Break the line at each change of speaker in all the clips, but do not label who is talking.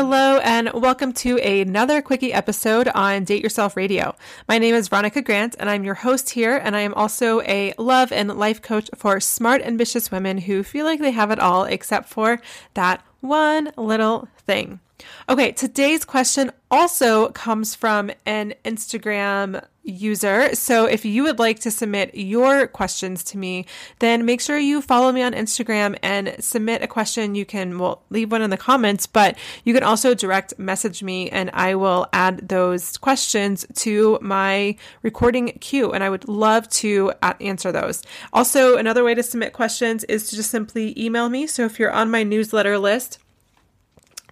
Hello, and welcome to another quickie episode on Date Yourself Radio. My name is Veronica Grant, and I'm your host here, and I am also a love and life coach for smart, ambitious women who feel like they have it all except for that one little thing. Okay, today's question also comes from an Instagram user. So if you would like to submit your questions to me, then make sure you follow me on Instagram and submit a question. You can well leave one in the comments, but you can also direct message me and I will add those questions to my recording queue and I would love to answer those. Also, another way to submit questions is to just simply email me. So if you're on my newsletter list,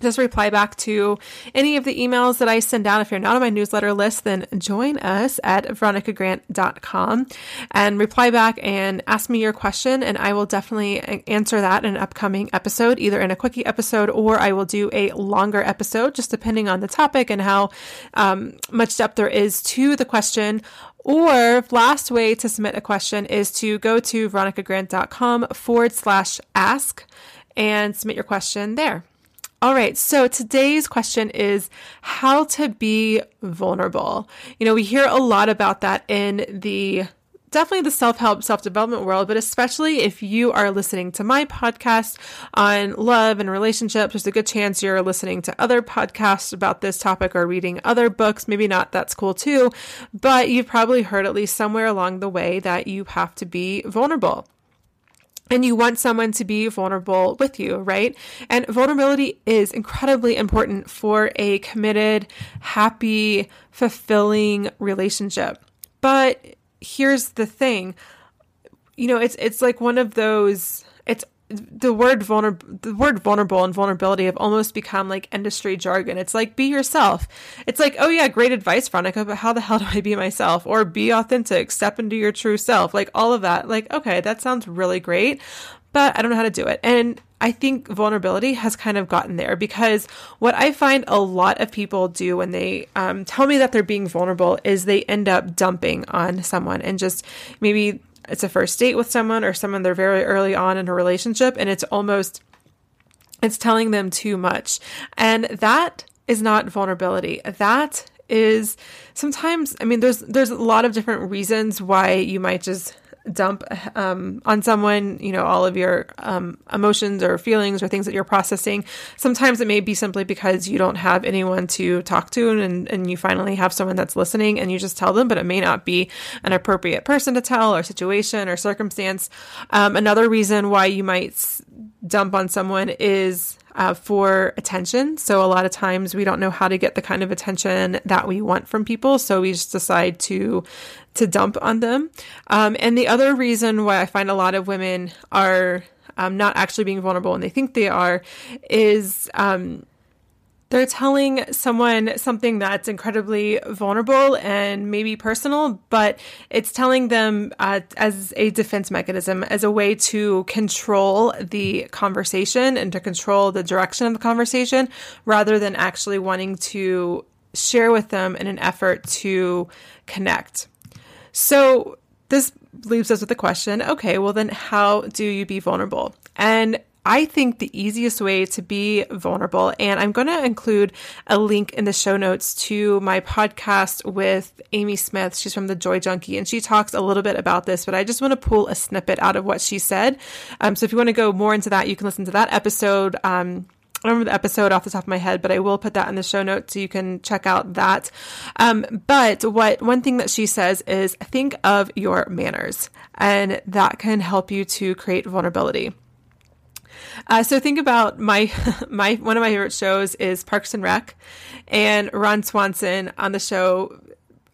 just reply back to any of the emails that I send out. If you're not on my newsletter list, then join us at veronicagrant.com and reply back and ask me your question. And I will definitely answer that in an upcoming episode, either in a quickie episode or I will do a longer episode, just depending on the topic and how um, much depth there is to the question. Or last way to submit a question is to go to veronicagrant.com forward slash ask and submit your question there. All right, so today's question is how to be vulnerable. You know, we hear a lot about that in the definitely the self help, self development world, but especially if you are listening to my podcast on love and relationships, there's a good chance you're listening to other podcasts about this topic or reading other books. Maybe not, that's cool too, but you've probably heard at least somewhere along the way that you have to be vulnerable and you want someone to be vulnerable with you, right? And vulnerability is incredibly important for a committed, happy, fulfilling relationship. But here's the thing. You know, it's it's like one of those it's the word vulnerable the word vulnerable and vulnerability have almost become like industry jargon. It's like be yourself. It's like oh yeah great advice veronica but how the hell do i be myself? Or be authentic step into your true self like all of that. Like okay that sounds really great but i don't know how to do it. And I think vulnerability has kind of gotten there because what I find a lot of people do when they um, tell me that they're being vulnerable is they end up dumping on someone and just maybe it's a first date with someone or someone they're very early on in a relationship and it's almost it's telling them too much. And that is not vulnerability. That is sometimes i mean there's there's a lot of different reasons why you might just dump um, on someone, you know, all of your um, emotions or feelings or things that you're processing. Sometimes it may be simply because you don't have anyone to talk to and, and you finally have someone that's listening and you just tell them, but it may not be an appropriate person to tell or situation or circumstance. Um, another reason why you might dump on someone is uh, for attention. So a lot of times we don't know how to get the kind of attention that we want from people, so we just decide to to dump on them. Um, and the other reason why I find a lot of women are um, not actually being vulnerable and they think they are is um, they're telling someone something that's incredibly vulnerable and maybe personal, but it's telling them uh, as a defense mechanism, as a way to control the conversation and to control the direction of the conversation rather than actually wanting to share with them in an effort to connect. So, this leaves us with the question okay, well, then how do you be vulnerable? And I think the easiest way to be vulnerable, and I'm going to include a link in the show notes to my podcast with Amy Smith. She's from the Joy Junkie, and she talks a little bit about this, but I just want to pull a snippet out of what she said. Um, so if you want to go more into that, you can listen to that episode. Um, I don't remember the episode off the top of my head, but I will put that in the show notes so you can check out that. Um, but what one thing that she says is think of your manners, and that can help you to create vulnerability. Uh, so think about my my one of my favorite shows is Parks and Rec, and Ron Swanson on the show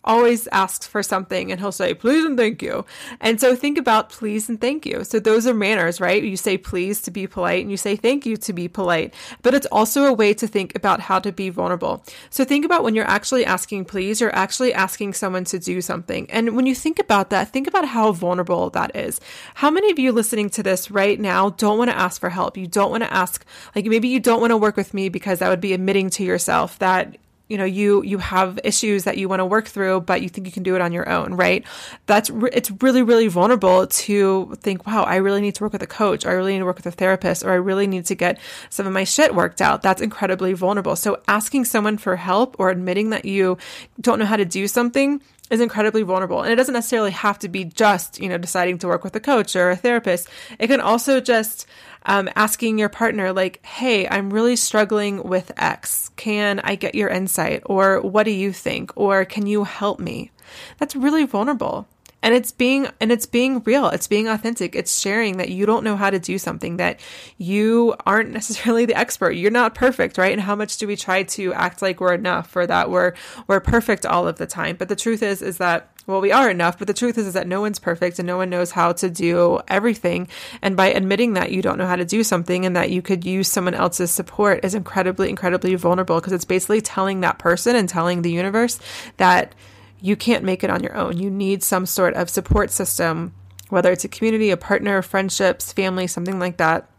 always asks for something and he'll say please and thank you. And so think about please and thank you. So those are manners, right? You say please to be polite and you say thank you to be polite. But it's also a way to think about how to be vulnerable. So think about when you're actually asking please, you're actually asking someone to do something. And when you think about that, think about how vulnerable that is. How many of you listening to this right now don't want to ask for help? You don't want to ask, like maybe you don't want to work with me because that would be admitting to yourself that you know you you have issues that you want to work through but you think you can do it on your own right? That's re- it's really really vulnerable to think wow i really need to work with a coach or i really need to work with a therapist or i really need to get some of my shit worked out. That's incredibly vulnerable. So asking someone for help or admitting that you don't know how to do something is incredibly vulnerable. And it doesn't necessarily have to be just, you know, deciding to work with a coach or a therapist. It can also just um, asking your partner, like, hey, I'm really struggling with X. Can I get your insight? Or what do you think? Or can you help me? That's really vulnerable and it's being and it's being real. It's being authentic. It's sharing that you don't know how to do something that you aren't necessarily the expert. You're not perfect right? And how much do we try to act like we're enough or that we're we're perfect all of the time? But the truth is is that well, we are enough, but the truth is, is that no one's perfect and no one knows how to do everything. And by admitting that you don't know how to do something and that you could use someone else's support is incredibly, incredibly vulnerable because it's basically telling that person and telling the universe that you can't make it on your own. You need some sort of support system, whether it's a community, a partner, friendships, family, something like that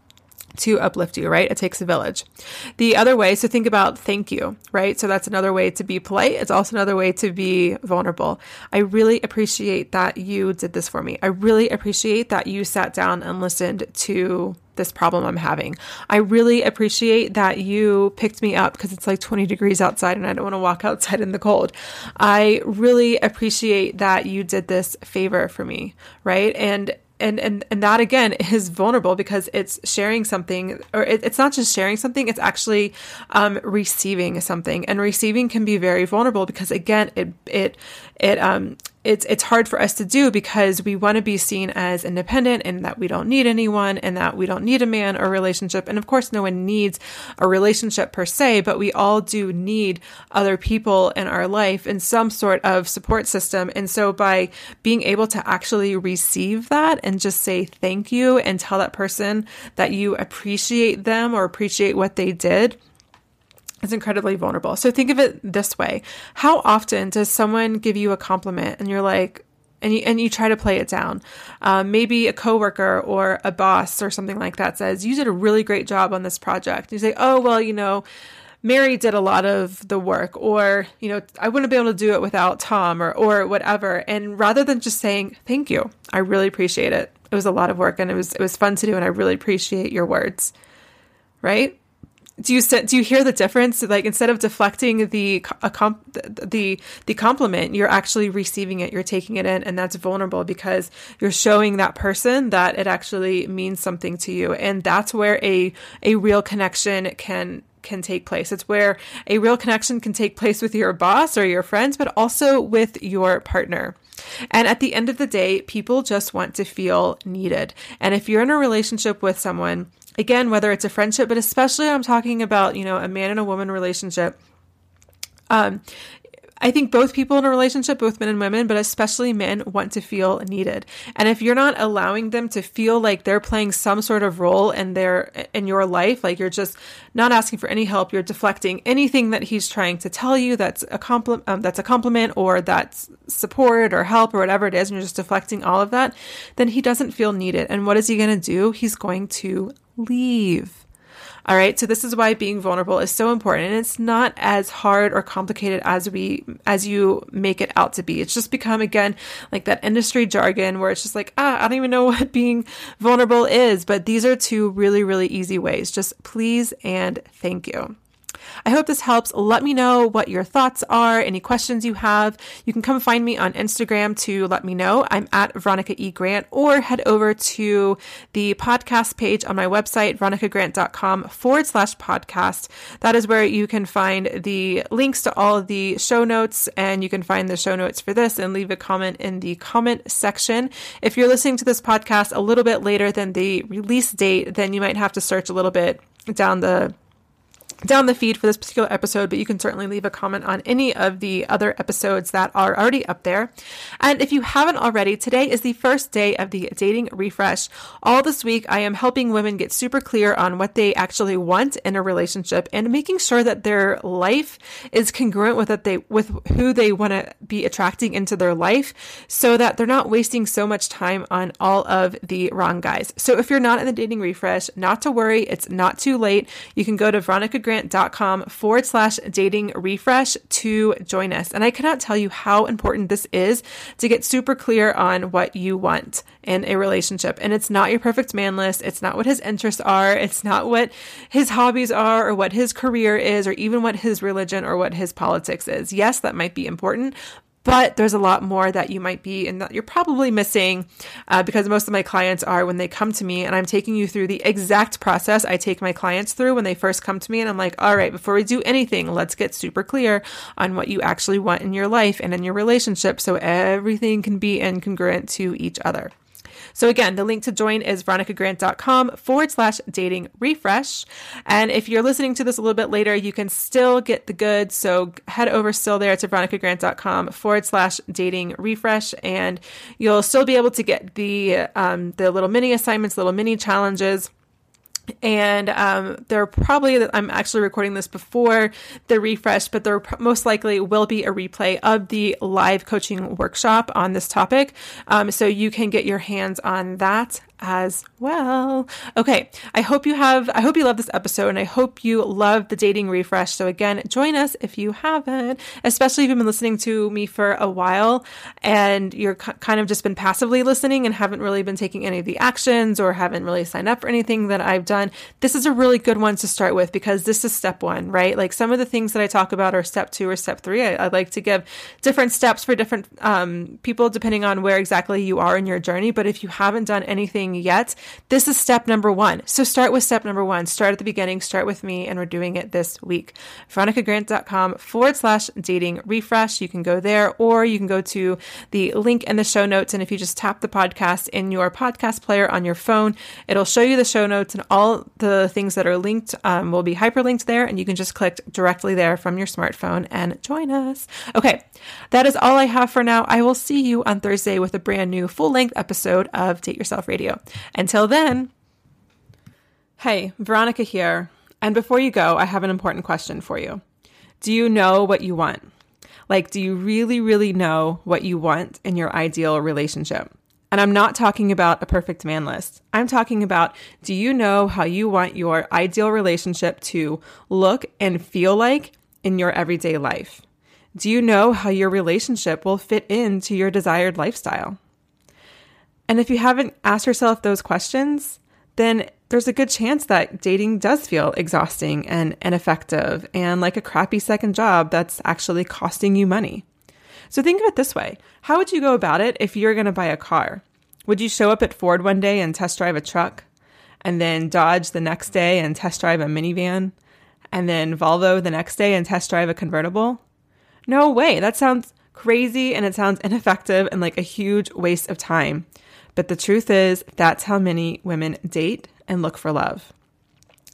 to uplift you, right? It takes a village. The other way, so think about thank you, right? So that's another way to be polite. It's also another way to be vulnerable. I really appreciate that you did this for me. I really appreciate that you sat down and listened to this problem I'm having. I really appreciate that you picked me up because it's like 20 degrees outside and I don't want to walk outside in the cold. I really appreciate that you did this favor for me, right? And and and and that again is vulnerable because it's sharing something or it, it's not just sharing something it's actually um, receiving something. And receiving can be very vulnerable because again it it it um it's it's hard for us to do because we want to be seen as independent and that we don't need anyone and that we don't need a man or relationship. And of course no one needs a relationship per se but we all do need other people in our life in some sort of support system. And so by being able to actually receive that and just say thank you and tell that person that you appreciate them or appreciate what they did is incredibly vulnerable. So think of it this way. How often does someone give you a compliment and you're like, and you, and you try to play it down. Um, maybe a coworker or a boss or something like that says, You did a really great job on this project. And you say, Oh, well, you know, Mary did a lot of the work, or, you know, I wouldn't be able to do it without Tom or, or whatever. And rather than just saying, Thank you, I really appreciate it. It was a lot of work and it was, it was fun to do. And I really appreciate your words. Right? Do you do you hear the difference like instead of deflecting the comp, the the compliment you're actually receiving it you're taking it in and that's vulnerable because you're showing that person that it actually means something to you and that's where a a real connection can can take place. It's where a real connection can take place with your boss or your friends, but also with your partner. And at the end of the day, people just want to feel needed. And if you're in a relationship with someone again, whether it's a friendship, but especially I'm talking about, you know, a man and a woman relationship. Um, I think both people in a relationship, both men and women, but especially men, want to feel needed. And if you're not allowing them to feel like they're playing some sort of role in their in your life, like you're just not asking for any help, you're deflecting anything that he's trying to tell you that's a compliment, um, that's a compliment or that's support or help or whatever it is, and you're just deflecting all of that, then he doesn't feel needed. And what is he going to do? He's going to leave. All right. So this is why being vulnerable is so important. And it's not as hard or complicated as we, as you make it out to be. It's just become again, like that industry jargon where it's just like, ah, I don't even know what being vulnerable is. But these are two really, really easy ways. Just please and thank you. I hope this helps. Let me know what your thoughts are, any questions you have. You can come find me on Instagram to let me know. I'm at Veronica E. Grant or head over to the podcast page on my website, veronicagrant.com forward slash podcast. That is where you can find the links to all the show notes and you can find the show notes for this and leave a comment in the comment section. If you're listening to this podcast a little bit later than the release date, then you might have to search a little bit down the down the feed for this particular episode, but you can certainly leave a comment on any of the other episodes that are already up there. And if you haven't already, today is the first day of the dating refresh. All this week, I am helping women get super clear on what they actually want in a relationship and making sure that their life is congruent with that they with who they want to be attracting into their life so that they're not wasting so much time on all of the wrong guys. So if you're not in the dating refresh, not to worry, it's not too late. You can go to Veronica Grant grant.com forward slash dating refresh to join us. And I cannot tell you how important this is to get super clear on what you want in a relationship. And it's not your perfect man list. It's not what his interests are. It's not what his hobbies are or what his career is or even what his religion or what his politics is. Yes, that might be important, but there's a lot more that you might be and that you're probably missing uh, because most of my clients are when they come to me and I'm taking you through the exact process I take my clients through when they first come to me and I'm like, all right, before we do anything, let's get super clear on what you actually want in your life and in your relationship so everything can be incongruent to each other. So again, the link to join is veronicagrant.com forward slash dating refresh. And if you're listening to this a little bit later, you can still get the goods. So head over still there to veronicagrant.com forward slash dating refresh. And you'll still be able to get the, um, the little mini assignments, little mini challenges and um, there probably i'm actually recording this before the refresh but there most likely will be a replay of the live coaching workshop on this topic um, so you can get your hands on that as well. Okay, I hope you have, I hope you love this episode and I hope you love the dating refresh. So, again, join us if you haven't, especially if you've been listening to me for a while and you're kind of just been passively listening and haven't really been taking any of the actions or haven't really signed up for anything that I've done. This is a really good one to start with because this is step one, right? Like some of the things that I talk about are step two or step three. I, I like to give different steps for different um, people depending on where exactly you are in your journey. But if you haven't done anything, yet, this is step number one. So start with step number one. Start at the beginning, start with me, and we're doing it this week. VeronicaGrant.com forward slash dating refresh. You can go there, or you can go to the link in the show notes. And if you just tap the podcast in your podcast player on your phone, it'll show you the show notes and all the things that are linked um, will be hyperlinked there. And you can just click directly there from your smartphone and join us. Okay, that is all I have for now. I will see you on Thursday with a brand new full length episode of Date Yourself Radio. Until then, hey, Veronica here. And before you go, I have an important question for you. Do you know what you want? Like, do you really, really know what you want in your ideal relationship? And I'm not talking about a perfect man list. I'm talking about do you know how you want your ideal relationship to look and feel like in your everyday life? Do you know how your relationship will fit into your desired lifestyle? And if you haven't asked yourself those questions, then there's a good chance that dating does feel exhausting and ineffective and like a crappy second job that's actually costing you money. So think of it this way How would you go about it if you're going to buy a car? Would you show up at Ford one day and test drive a truck, and then Dodge the next day and test drive a minivan, and then Volvo the next day and test drive a convertible? No way. That sounds crazy and it sounds ineffective and like a huge waste of time. But the truth is, that's how many women date and look for love.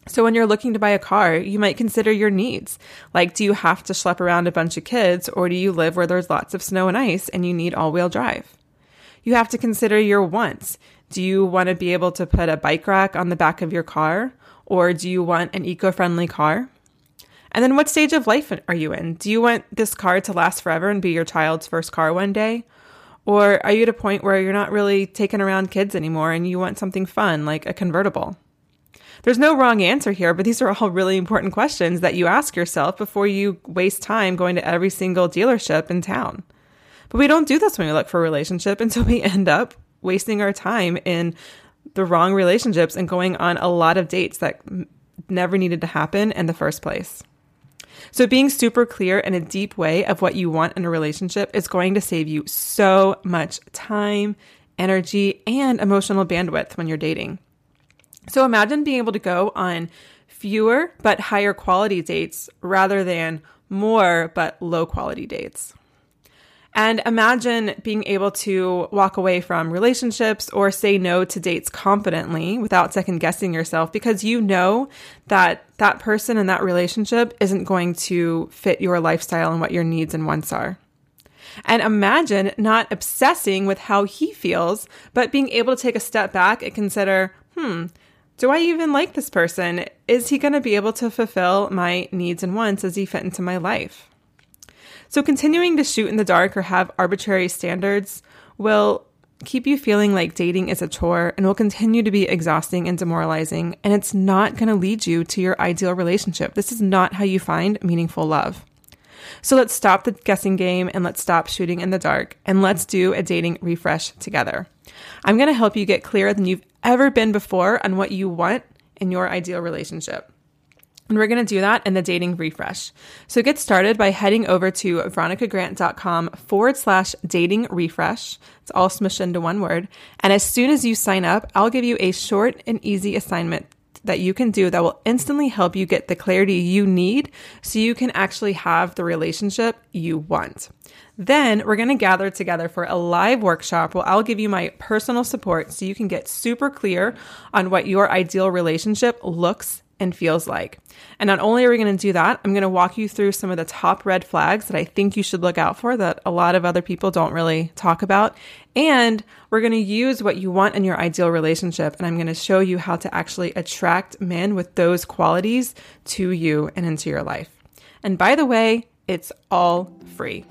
So, when you're looking to buy a car, you might consider your needs. Like, do you have to schlep around a bunch of kids, or do you live where there's lots of snow and ice and you need all wheel drive? You have to consider your wants. Do you want to be able to put a bike rack on the back of your car, or do you want an eco friendly car? And then, what stage of life are you in? Do you want this car to last forever and be your child's first car one day? Or are you at a point where you're not really taking around kids anymore and you want something fun like a convertible? There's no wrong answer here, but these are all really important questions that you ask yourself before you waste time going to every single dealership in town. But we don't do this when we look for a relationship, and so we end up wasting our time in the wrong relationships and going on a lot of dates that never needed to happen in the first place. So, being super clear in a deep way of what you want in a relationship is going to save you so much time, energy, and emotional bandwidth when you're dating. So imagine being able to go on fewer but higher quality dates rather than more but low quality dates. And imagine being able to walk away from relationships or say no to dates confidently without second guessing yourself because you know that that person and that relationship isn't going to fit your lifestyle and what your needs and wants are. And imagine not obsessing with how he feels, but being able to take a step back and consider, hmm, do I even like this person? Is he going to be able to fulfill my needs and wants? Does he fit into my life? So, continuing to shoot in the dark or have arbitrary standards will keep you feeling like dating is a chore and will continue to be exhausting and demoralizing. And it's not going to lead you to your ideal relationship. This is not how you find meaningful love. So let's stop the guessing game and let's stop shooting in the dark and let's do a dating refresh together. I'm going to help you get clearer than you've ever been before on what you want in your ideal relationship. And we're going to do that in the dating refresh. So get started by heading over to veronicagrant.com forward slash dating refresh. It's all smushed into one word. And as soon as you sign up, I'll give you a short and easy assignment that you can do that will instantly help you get the clarity you need so you can actually have the relationship you want. Then we're going to gather together for a live workshop where I'll give you my personal support so you can get super clear on what your ideal relationship looks and feels like. And not only are we going to do that, I'm going to walk you through some of the top red flags that I think you should look out for that a lot of other people don't really talk about. And we're going to use what you want in your ideal relationship. And I'm going to show you how to actually attract men with those qualities to you and into your life. And by the way, it's all free.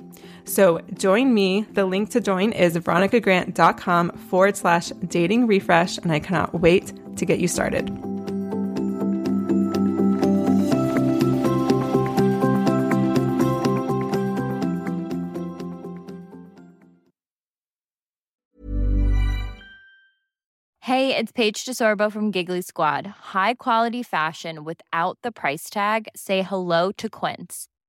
So join me. The link to join is veronicagrant.com forward slash dating refresh. And I cannot wait to get you started.
Hey, it's Paige DeSorbo from Giggly Squad. High quality fashion without the price tag? Say hello to Quince.